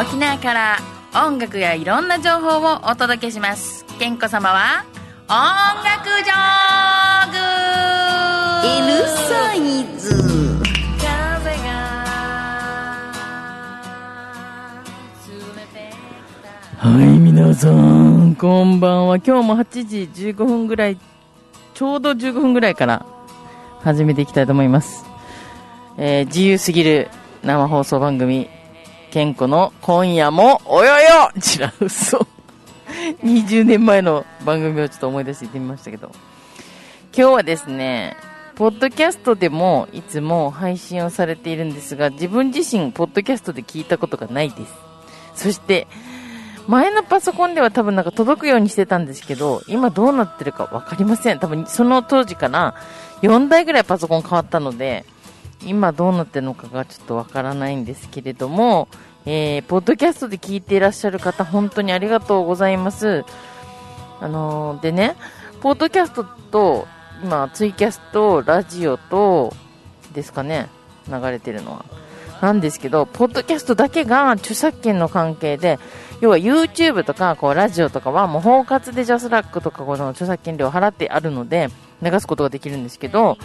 沖縄から音楽やいろんな情報をお届けします健子様は音楽ジョーグ L サイズ風が冷てきたはい、皆さん、こんばんは。今日も8時15分ぐらい、ちょうど15分ぐらいから始めていきたいと思います。えー自由すぎる生放送番組、健康の今夜も、およよちら嘘。20年前の番組をちょっと思い出して言ってみましたけど。今日はですね、ポッドキャストでもいつも配信をされているんですが、自分自身、ポッドキャストで聞いたことがないです。そして、前のパソコンでは多分なんか届くようにしてたんですけど、今どうなってるかわかりません。多分その当時から4台ぐらいパソコン変わったので、今どうなってるのかがちょっとわからないんですけれども、えー、ポッドキャストで聞いていらっしゃる方、本当にありがとうございます。あのーでね、ポッドキャストと、今、ツイキャスと、ラジオと、ですかね、流れてるのは。なんですけど、ポッドキャストだけが著作権の関係で、要は YouTube とか、こう、ラジオとかはもう包括でジャスラックとかこの著作権料を払ってあるので、流すことができるんですけど、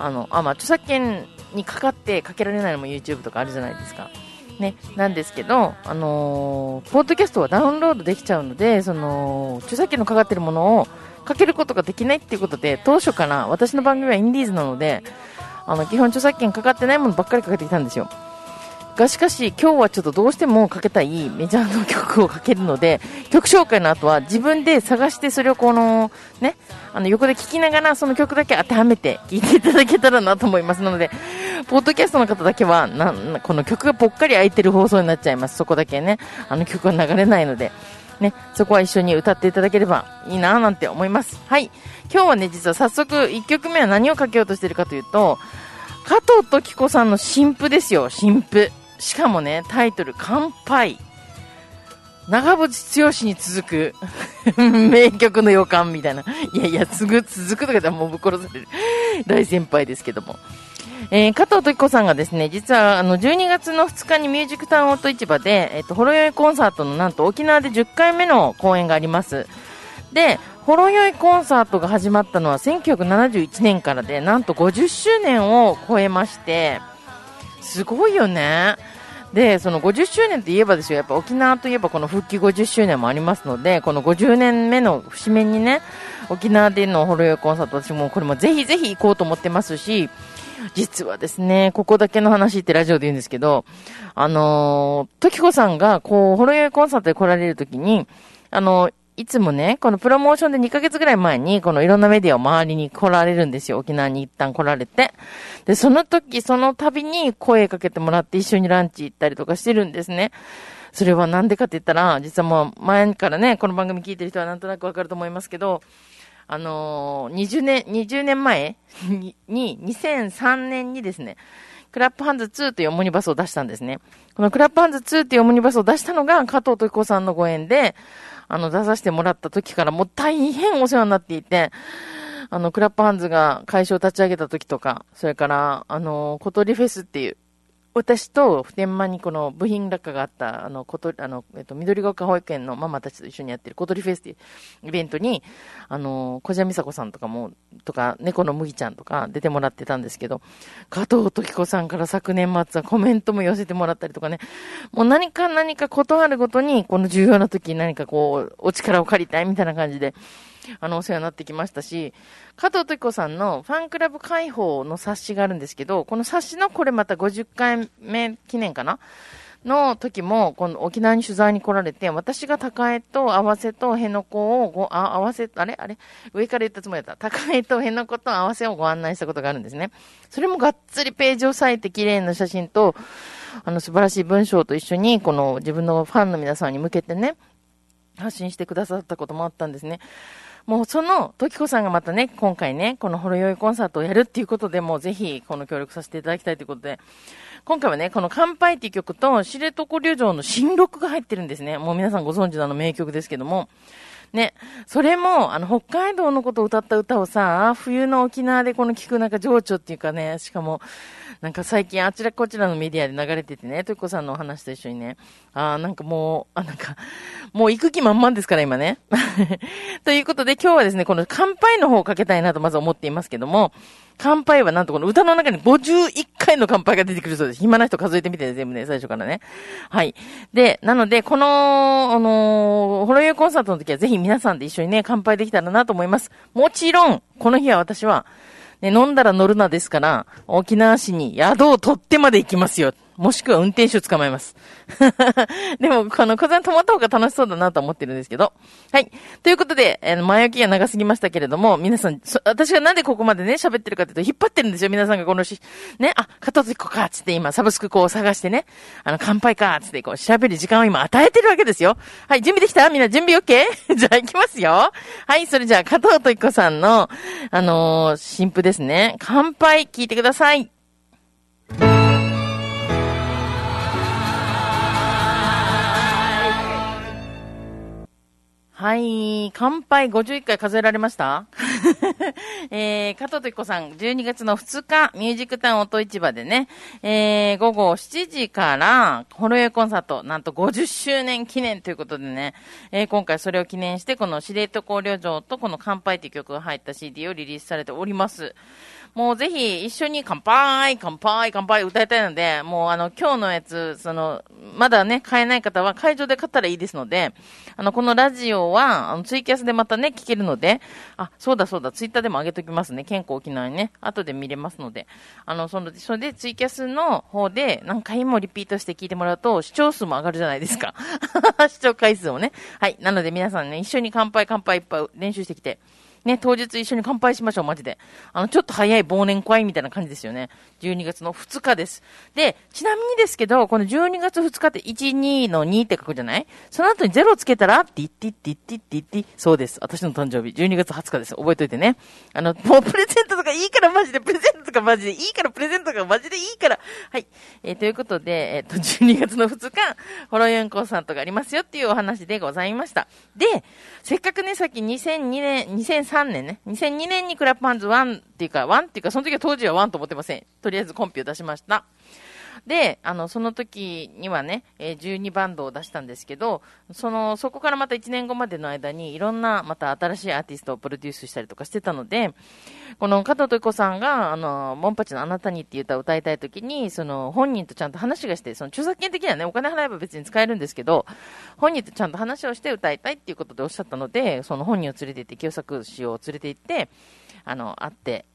あの、あ、まあ、著作権にかかってかけられないのも YouTube とかあるじゃないですか。ね、なんですけど、あのーポッドキャストはダウンロードできちゃうので、その、著作権のかかってるものをかけることができないっていうことで、当初から私の番組はインディーズなので、あの、基本著作権かかってないものばっかりかけてきたんですよ。がしかし、今日はちょっとどうしてもかけたいメジャーの曲をかけるので、曲紹介の後は自分で探してそれをこの、ね、あの横で聴きながらその曲だけ当てはめて聴いていただけたらなと思いますなので、ポッドキャストの方だけは、な、この曲がぽっかり空いてる放送になっちゃいます。そこだけね、あの曲が流れないので、ね、そこは一緒に歌っていただければいいなぁなんて思います。はい。今日はね、実は早速1曲目は何をかけようとしてるかというと、加藤時子さんの新譜ですよ、新譜。しかもね、タイトル、乾杯。長渕剛に続く 名曲の予感みたいな。いやいや、つぐ、続くとか言ったらもうぶっ殺される大先輩ですけども。えー加藤時子さんがですね、実はあの12月の2日にミュージックタウンオート市場で、えっ、と、ほろ酔いコンサートのなんと沖縄で10回目の公演があります。で、ほろ酔いコンサートが始まったのは1971年からで、なんと50周年を超えまして、すごいよね。で、その50周年といえばですよ、やっぱ沖縄といえばこの復帰50周年もありますので、この50年目の節目にね、沖縄でのほろ酔いコンサート、私もこれもぜひぜひ行こうと思ってますし、実はですね、ここだけの話ってラジオで言うんですけど、あのー、時子さんがこう、ほろ酔いコンサートで来られるときに、あのーいつもね、このプロモーションで2ヶ月ぐらい前に、このいろんなメディアを周りに来られるんですよ。沖縄に一旦来られて。で、その時、その度に声かけてもらって一緒にランチ行ったりとかしてるんですね。それはなんでかって言ったら、実はもう前からね、この番組聞いてる人はなんとなくわかると思いますけど、あのー、20年、20年前に、に2003年にですね、クラップハンズ2というオムニバスを出したんですね。このクラップハンズ2というオムニバスを出したのが加藤時子さんのご縁で、あの、出させてもらった時からもう大変お世話になっていて、あの、クラップハンズが会社を立ち上げた時とか、それから、あの、小鳥フェスっていう、私と普天間にこの部品落下があった、あの、こと、あの、えっと、緑が丘保育園のママたちと一緒にやってる小鳥フェスっていうイベントに、あの、小島美佐子さんとかも、とか、猫の麦ちゃんとか出てもらってたんですけど、加藤時子さんから昨年末はコメントも寄せてもらったりとかね、もう何か何か断るごとに、この重要な時に何かこう、お力を借りたいみたいな感じで、あの、お世話になってきましたし、加藤時子さんのファンクラブ解放の冊子があるんですけど、この冊子のこれまた50回目記念かな？の時も、この沖縄に取材に来られて、私が高江と合わせと辺野古をご、あ、合わせ、あれ？あれ？上から言ったつもりだった。高江と辺野古と合わせをご案内したことがあるんですね。それもがっつりページを割いて綺麗な写真と、あの素晴らしい文章と一緒に、この自分のファンの皆さんに向けてね、発信してくださったこともあったんですね。もうその、時子さんがまたね、今回ね、このほろ酔いコンサートをやるっていうことで、もうぜひ、この協力させていただきたいということで、今回はね、この乾杯っていう曲と、知床旅情の新録が入ってるんですね。もう皆さんご存知のあの名曲ですけども、ね、それも、あの、北海道のことを歌った歌をさ、冬の沖縄でこの聞くなんか情緒っていうかね、しかも、なんか最近あちらこちらのメディアで流れててね、トイコさんのお話と一緒にね、あなんかもう、あ、なんか、もう行く気満々ですから今ね。ということで今日はですね、この乾杯の方をかけたいなとまず思っていますけども、乾杯はなんとこの歌の中に51回の乾杯が出てくるそうです。暇な人数えてみてね、全部ね、最初からね。はい。で、なので、この、あのー、ホロユーコンサートの時はぜひ皆さんで一緒にね、乾杯できたらなと思います。もちろん、この日は私は、ね、飲んだら乗るなですから、沖縄市に宿を取ってまで行きますよ。もしくは運転手を捕まえます。でも、この小山止まった方が楽しそうだなと思ってるんですけど。はい。ということで、えー、前置きが長すぎましたけれども、皆さん、私がなんでここまでね、喋ってるかというと、引っ張ってるんですよ。皆さんがこのし、ね、あ、片付こか、つって今、サブスクこう探してね、あの、乾杯か、つってこう、喋る時間を今与えてるわけですよ。はい、準備できた？みんな準備 OK? じゃあ行きますよ。はい、それじゃあ、加藤といこさんの、あのー、新譜ですね。乾杯、聞いてください。はい。乾杯51回数えられました？えー、加藤時子さん、12月の2日、ミュージックタウン音市場でね、えー、午後7時から、ホロエコンサート、なんと50周年記念ということでね、えー、今回それを記念して、この司令塔考慮場とこの乾杯という曲が入った CD をリリースされております。もうぜひ一緒に乾杯、乾杯、乾杯歌いたいので、もうあの、今日のやつ、その、まだね、買えない方は会場で買ったらいいですので、あの、このラジオは、あの、ツイキャスでまたね、聞けるので、あ、そうだそうだ、ツイッターでも上げときますね。健康沖縄にね、後で見れますので、あの、その、それでツイキャスの方で何回もリピートして聞いてもらうと、視聴数も上がるじゃないですか。視聴回数をね。はい。なので皆さんね、一緒に乾杯乾杯いっぱい練習してきて、ね、当日一緒に乾杯しましょう、マジで。あの、ちょっと早い忘年会みたいな感じですよね。12月の2日です。で、ちなみにですけど、この12月2日って1、2の2って書くじゃない？その後に0つけたら、って言って言って言ってって言って、そうです。私の誕生日、12月20日です。覚えといてね。あの、もうプレゼントとかいいからマジで、プレゼントとかマジでいいから、プレゼントとかマジでいいから。はい。えー、ということで、えっ、と、12月の2日、ホロヨンコンサートがありますよっていうお話でございました。で、せっかくね、さっき2002年、2003 3年ね、2002年にクラップハンズ1っていうか、1っていうか、その時は当時は1と思ってません。とりあえずコンピュー出しました。で、あの、その時にはね、えー、12バンドを出したんですけど、その、そこからまた1年後までの間に、いろんな、また新しいアーティストをプロデュースしたりとかしてたので、この加藤と子さんが、あの、モンパチのあなたにっていう歌を歌いたい時に、その、本人とちゃんと話がして、その、著作権的にはね、お金払えば別に使えるんですけど、本人とちゃんと話をして歌いたいっていうことでおっしゃったので、その本人を連れて行って、清作氏を連れて行って、あの、会って、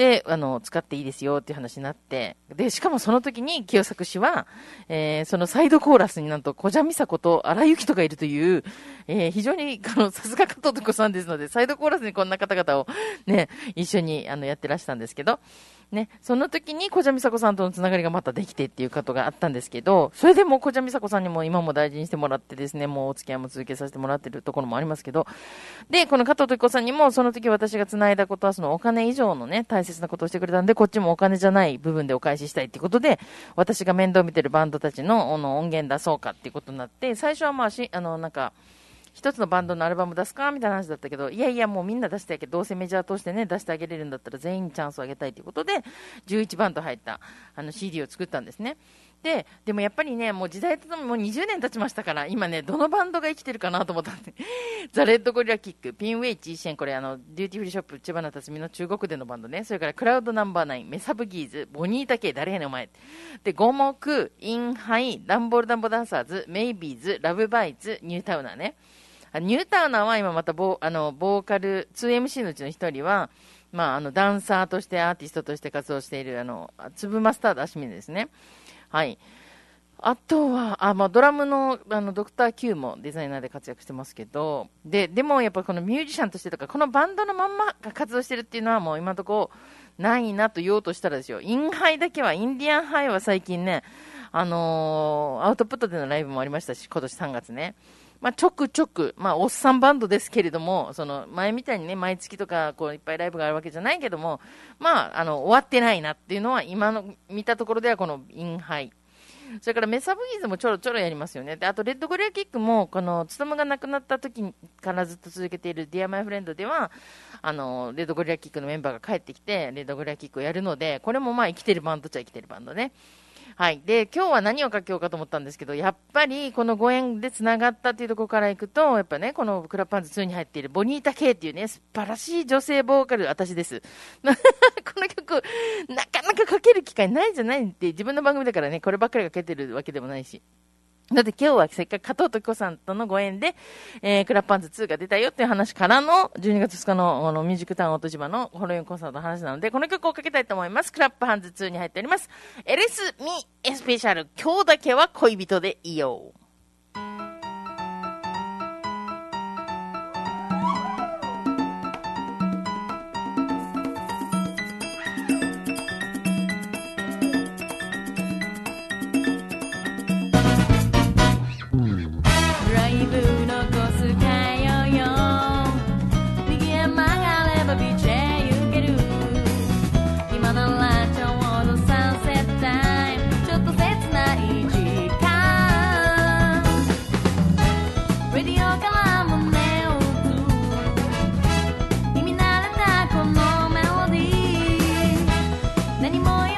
で、あの、使っていいですよっていう話になって、で、しかもその時に清作氏は、えー、そのサイドコーラスになんと小蛇美佐子と荒井由紀とがいるという、えー、非常に、あの、さすが加藤子さんですので、サイドコーラスにこんな方々をね、一緒に、あの、やってらしたんですけど、ね、その時に小蛇美佐子さんとのつながりがまたできてっていうことがあったんですけど、それでも小蛇美佐子さんにも今も大事にしてもらってですね、もうお付き合いも続けさせてもらってるところもありますけど、で、この加藤時子さんにもその時私が繋いだことはそのお金以上のね、大切なことをしてくれたんで、こっちもお金じゃない部分でお返ししたいっていうことで、私が面倒見てるバンドたちのの音源出そうかっていうことになって、最初はまあし、あの、なんか、一つのバンドのアルバム出すか？みたいな話だったけど、いやいや、もうみんな出したいけど、どうせメジャーとしてね、出してあげれるんだったら全員チャンスをあげたいということで、11バンド入ったあの CD を作ったんですね。で、でもやっぱりね、もう時代ととももう20年経ちましたから、今ね、どのバンドが生きてるかなと思ったんで、ザ・レッド・ゴリラ・キック、ピンウェイ・チーシェン、これあの、デューティフリーショップ、千葉な辰巳の中国でのバンドね、それからクラウドナンバーナイン、メサブギーズ、ボニータ系、誰やねお前。で、ゴモク、インハイ、ダンボールダンボダンサーズ、メイビーズ、ラブバイツ、ニュータウナーね。ニュータウナーは今またボあのボーカル、2MC のうちの1人は、まあ、あのダンサーとしてアーティストとして活動しているあの粒マスタードアシミですね。はい。あとは、あ、まあ、ドラムの、あの、ドクター Q もデザイナーで活躍してますけど、で、でもやっぱこのミュージシャンとしてとか、このバンドのまんまが活動してるっていうのはもう今のところないなと言おうとしたらですよ。インハイだけは、インディアンハイは最近ね、あのー、アウトプットでのライブもありましたし、今年3月ね。まあ、ちょくちょく、まあ、おっさんバンドですけれども、その、前みたいにね、毎月とか、こう、いっぱいライブがあるわけじゃないけども、まあ、あの、終わってないなっていうのは、今の、見たところでは、この、インハイ。それからメサブギーズもちょろちょろやりますよね。で、あと Red Gorilla Kick も、この、つとむが亡くなった時からずっと続けている Dear My Friend では、あの、 Red Gorilla Kick のメンバーが帰ってきて、 Red Gorilla Kick をやるので、これもまあ生きてるバンドっちゃ生きてるバンドね。はい。で、今日は何をかけようかと思ったんですけど、やっぱりこのご縁で繋がったっていうところからいくと、やっぱね、このクラッパンズ2に入っているボニータ・ K っていうね、素晴らしい女性ボーカル、私です。この曲、なかなか書ける機会ないじゃないって、自分の番組だからね、こればっかり書けてるわけでもないし。だって今日はせっかく加藤時子さんとのご縁で、えー、クラッパンズ2が出たよっていう話からの、12月2日のあのミュージックタウン音島のホロヨンコンサートの話なので、この曲をかけたいと思います。クラップハンズ2に入っております。エレスミエスペシャル、今日だけは恋人でいよう。anymore.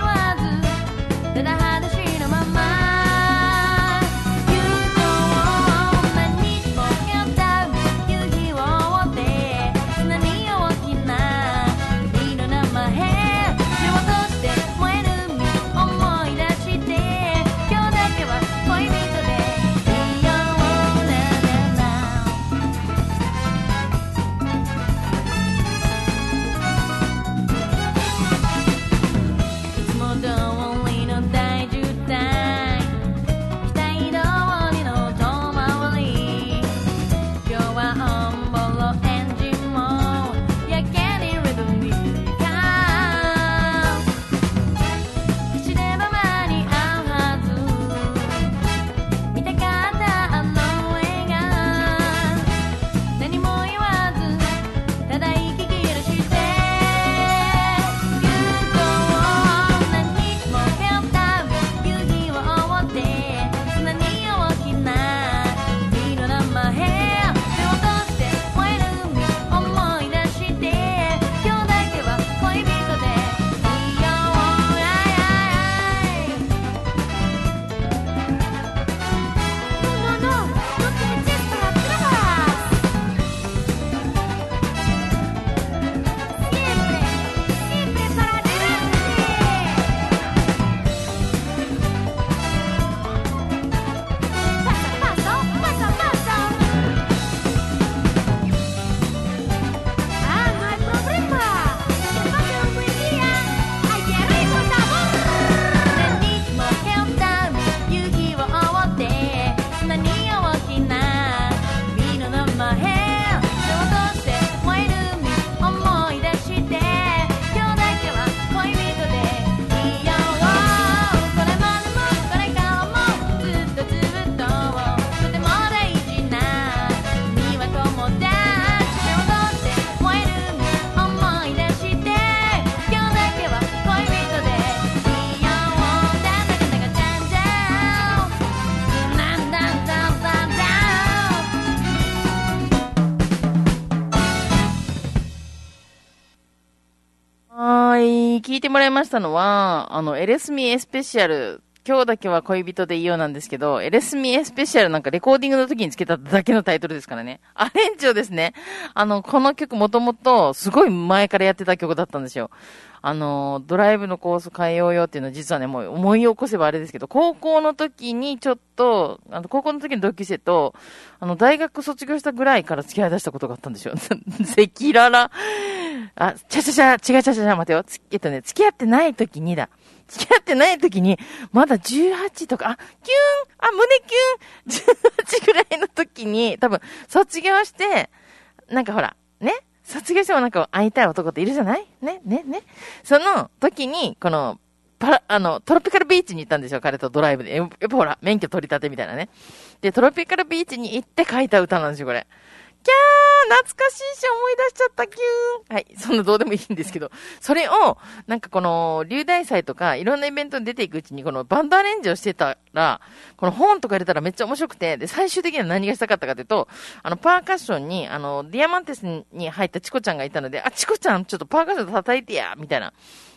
い。てもらいましたのは、あの、エレスミエスペシャル。今日だけは恋人でいいようなんですけど、エレスミエスペシャルなんかレコーディングの時につけただけのタイトルですからね。アレンジをですね、あの、この曲もともとすごい前からやってた曲だったんですよ。あの、ドライブのコース変えようよっていうのは実はね、もう思い起こせばあれですけど、高校の時にちょっと、あの、高校の時の同級生と、あの、大学卒業したぐらいから付き合い出したことがあったんですよ。赤裸々。あ、ちゃちゃちゃ、違うちゃちゃちゃ、待てよ。えっとね、付き合ってない時にだ。付き合ってない時に、まだ18とか、あ、キュンあ、胸キュン !18 ぐらいの時に、多分、卒業して、なんかほら、ね？卒業してもなんか会いたい男っているじゃない？ね、ね、ね？その時に、この、パラ、あの、トロピカルビーチに行ったんですよ、彼とドライブで。やっぱほら、免許取り立てみたいなね。で、トロピカルビーチに行って書いた歌なんですよ、これ。キャー懐かしいし思い出しちゃった、キューン。はい、そんなどうでもいいんですけど、それを、なんかこの、琉大祭とか、いろんなイベントに出ていくうちに、このバンドアレンジをしてたら、このホーンとか入れたらめっちゃ面白くて、で、最終的には何がしたかったかというと、あの、パーカッションに、あの、ディアマンテスに入ったチコちゃんがいたので、あ、チコちゃん、ちょっとパーカッション叩いてや、みたいな。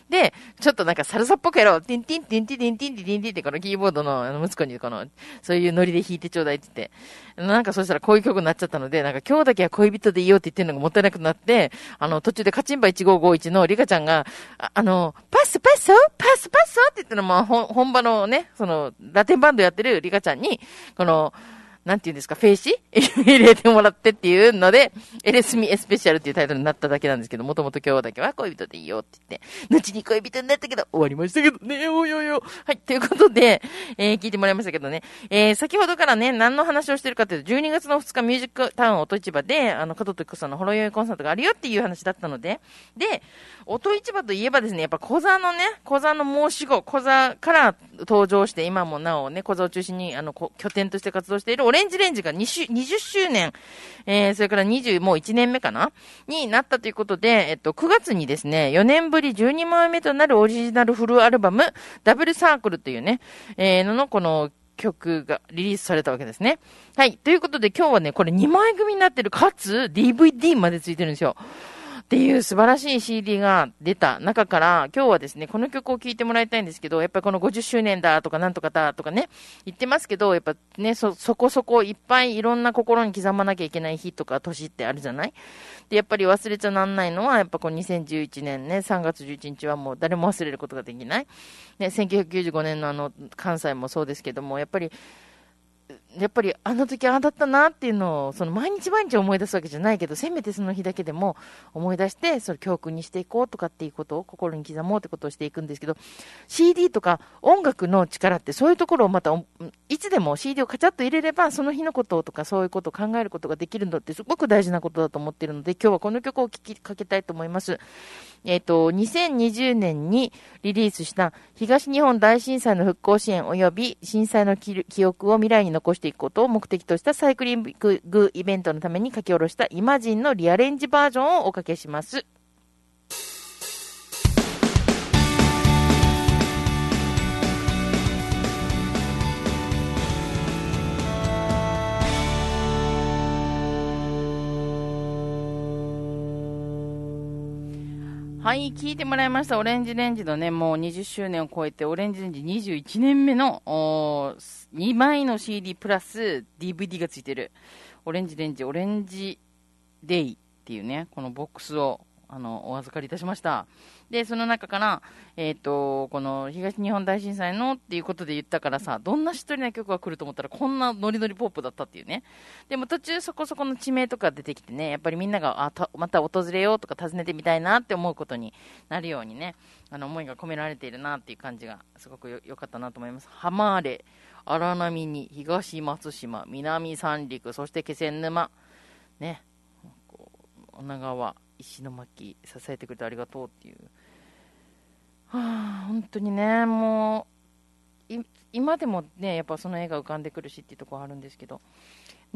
で、ちょっとなんかサルサっぽくやろう。ティンティンティンティンティンティンティンティンティンってこのキーボードのあの息子にこの、そういうノリで弾いてちょうだいって言って。なんかそしたらこういう曲になっちゃったので、なんか今日だけは恋人でいようって言ってるのがもったいなくなって、あの途中でカチンバ1551のリカちゃんが、ああの、パスパスパスパスって言ってのまあ本本場のね、そのラテンバンドやってるリカちゃんに、この、なんて言うんですか、フェイシ？入れてもらってっていうので、エレスミエスペシャルっていうタイトルになっただけなんですけど、もともと今日だけは恋人でいいよって言って、後に恋人になったけど、終わりましたけどね、おいおいお。はい、ということで、えー聞いてもらいましたけどね、えー先ほどからね、何の話をしてるかというと、12月の2日ミュージックタウン音市場で、あの、加藤時子さんのほろ酔いコンサートがあるよっていう話だったので、で、音市場といえばですね、やっぱ小座のね、小座の申し子、小座から登場して、今もなおね、小座を中心に、あの、拠点として活動しているレンジレンジが2周20周年、えー、それから20、もう1年目かな？になったということで、えっと、9月にですね、4年ぶり12枚目となるオリジナルフルアルバム、ダブルサークルというね、えー、ののこの、曲がリリースされたわけですね。はい。ということで今日はね、これ2枚組になってる、かつ DVD までついてるんですよ。っていう素晴らしい CD が出た中から、今日はですね、この曲を聴いてもらいたいんですけど、やっぱりこの50周年だとかなんとかだとかね、言ってますけど、やっぱね、そ、そこそこいっぱいいろんな心に刻まなきゃいけない日とか年ってあるじゃない？で、やっぱり忘れちゃなんないのは、やっぱこの2011年ね、3月11日はもう誰も忘れることができない。ね、1995年のあの、関西もそうですけども、やっぱり、やっぱりあの時ああだったなっていうのを、その毎日毎日思い出すわけじゃないけど、せめてその日だけでも思い出して、それ教訓にしていこうとかっていうことを心に刻もうってことをしていくんですけど、CD とか音楽の力ってそういうところをまた、いつでも CD をカチャッと入れれば、その日のこととかそういうことを考えることができるのってすごく大事なことだと思っているので、今日はこの曲を聴きかけたいと思います。えっ、と、2020年にリリースした東日本大震災の復興支援及び震災の記憶を未来に残していくことを目的としたサイクリングイベントのために書き下ろしたイマジンのリアレンジバージョンをおかけします。はい、聞いてもらいました。オレンジレンジのね、もう20周年を超えて、オレンジレンジ21年目の2枚の CD プラス DVD がついてる、オレンジレンジ、オレンジデイっていうね、このボックスをあのお預かりいたしました。で、その中から、えっ、と、この東日本大震災のっていうことで言ったからさ、どんなしっとりな曲が来ると思ったら、こんなノリノリポップだったっていうね。でも途中そこそこの地名とか出てきてね、やっぱりみんなが、あ、たまた訪れようとか訪ねてみたいなって思うことになるようにね、あの思いが込められているなっていう感じがすごくよ良かったなと思います。浜れ、荒波に、東松島、南三陸、そして気仙沼、ね、こう女川、石巻、支えてくれてありがとうっていう。はあ、本当にね、もう、今でもね、やっぱその絵が浮かんでくるしっていうところあるんですけど、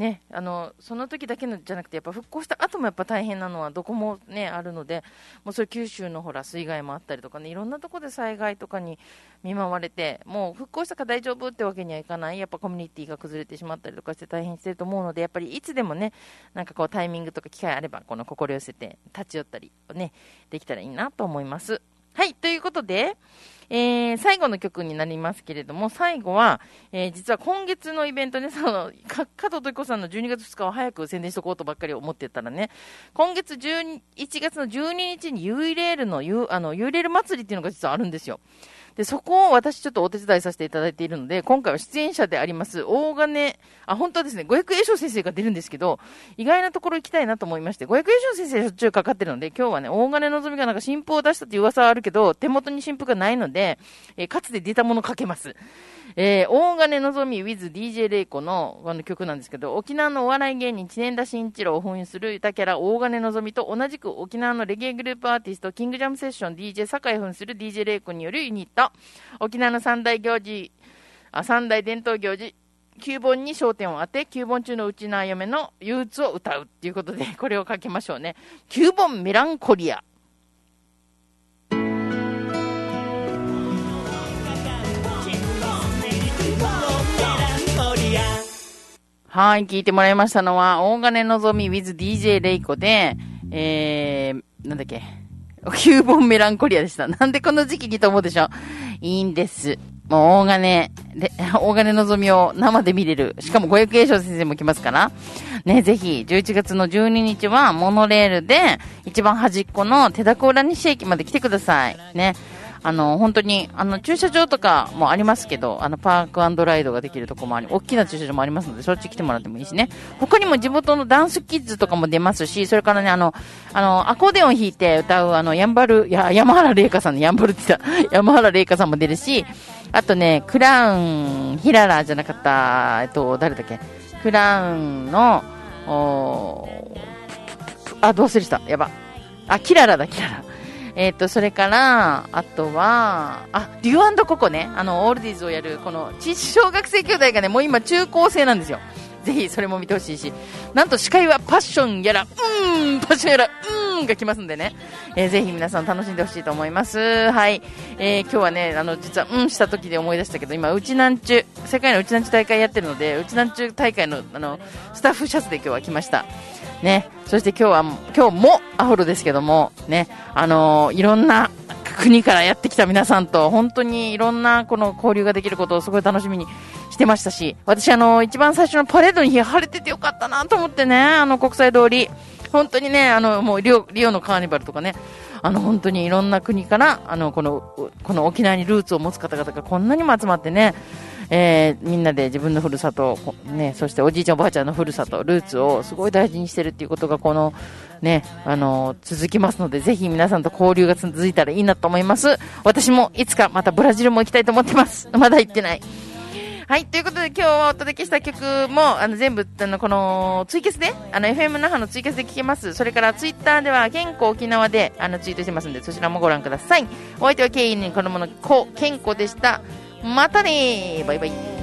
ね、あのその時だけのじゃなくて、やっぱ復興した後もやっぱ大変なのはどこもね、あるので、もうそれ九州のほら水害もあったりとかね、いろんなところで災害とかに見舞われて、もう復興したから大丈夫ってわけにはいかない、やっぱコミュニティが崩れてしまったりとかして大変してると思うので、やっぱりいつでもね、なんかこうタイミングとか機会あれば、この心寄せて立ち寄ったりね、できたらいいなと思います。はい、ということで、えー、最後の曲になりますけれども、最後は、えー、実は今月のイベントね、その、か加藤時子さんの12月2日を早く宣伝しとこうとばっかり思ってたらね、今月11月の12日にユーレールのユ、あの、ユーレール祭りっていうのが実はあるんですよ。で、そこを私ちょっとお手伝いさせていただいているので、今回は出演者であります、大金、あ、本当はですね、五百栄翔先生が出るんですけど、意外なところ行きたいなと思いまして、五百栄翔先生しょっちゅうかかってるので、今日はね、大金のぞみがなんか新譜を出したって噂はあるけど、手元に新譜がないので、えーかつて出たものかけます。えー、大金のぞみ with DJ レイコのあの曲なんですけど、沖縄のお笑い芸人、知念田慎一郎を封印する歌キャラ、大金のぞみと同じく沖縄のレゲエグループアーティスト、キングジャムセッション DJ 酒井扮する DJ レイコによるユニット、沖縄の三大行事、あ三大伝統行事、9本に焦点を当て、9本中のうちな嫁の憂鬱を歌うっていうことで、これを書きましょうね。9本メランコリア。はい、聞いてもらいましたのは、大金のぞみ with DJ レイコで、えー、なんだっけ、9本メランコリアでした。なんでこの時期にと思うでしょいいんです。もう大金、で、大金のぞみを生で見れる。しかも五役栄翔先生も来ますから。ね、ぜひ、11月の12日はモノレールで、一番端っこの手田小浦西駅まで来てください。ね。あの、本当に、あの、駐車場とかもありますけど、あの、パークライドができるとこもあり、大きな駐車場もありますので、そっち来てもらってもいいしね。他にも地元のダンスキッズとかも出ますし、それからね、あの、あの、アコーディオン弾いて歌う、あの、ヤンバル、いや、山原玲香さんのヤンバルって言った、山原玲香さんも出るし、あとね、クラウン、ヒララじゃなかった、えっと、誰だっけ、クラウンの、おあ、どうするした。やば。あ、キララだ、キララ。えっ、と、それから、あとは、あ、デュアンドココね。あの、オールディーズをやる、この、小学生兄弟がね、もう今中高生なんですよ。ぜひ、それも見てほしいし。なんと司会はパッションやら、うーん、パッションやら、うーんが来ますんでね。えーぜひ皆さん楽しんでほしいと思います。はい。えー今日はね、あの、実は、うんした時で思い出したけど、今、うちなんちゅ、世界のうちなんちゅ大会やってるので、うちなんちゅ大会の、あの、スタッフシャツで今日は来ました。ね。そして今日は、今日もアフロですけども、ね。あのーいろんな国からやってきた皆さんと、本当にいろんなこの交流ができることをすごい楽しみにしてましたし、私あの、一番最初のパレードの日晴れててよかったなと思ってね、あの国際通り。本当にね、あの、もうリオ、リオのカーニバルとかね、あの、本当にいろんな国から、あの、この、この沖縄にルーツを持つ方々がこんなにも集まってね、えーみんなで自分のふるさとね、そしておじいちゃんおばあちゃんのふるさと、ルーツをすごい大事にしてるっていうことが、この、ね、あの、続きますので、ぜひ皆さんと交流が続いたらいいなと思います。私もいつかまたブラジルも行きたいと思ってます。まだ行ってない。はい、ということで今日はお届けした曲も、あの、全部、あの、この、ツイキャスで、あの、FM 那覇のツイキャスで聞けます。それから、ツイッターでは、健康沖縄で、あの、ツイートしてますんで、そちらもご覧ください。お相手は、ケイに子供の子、健康でした。またねバイバイ。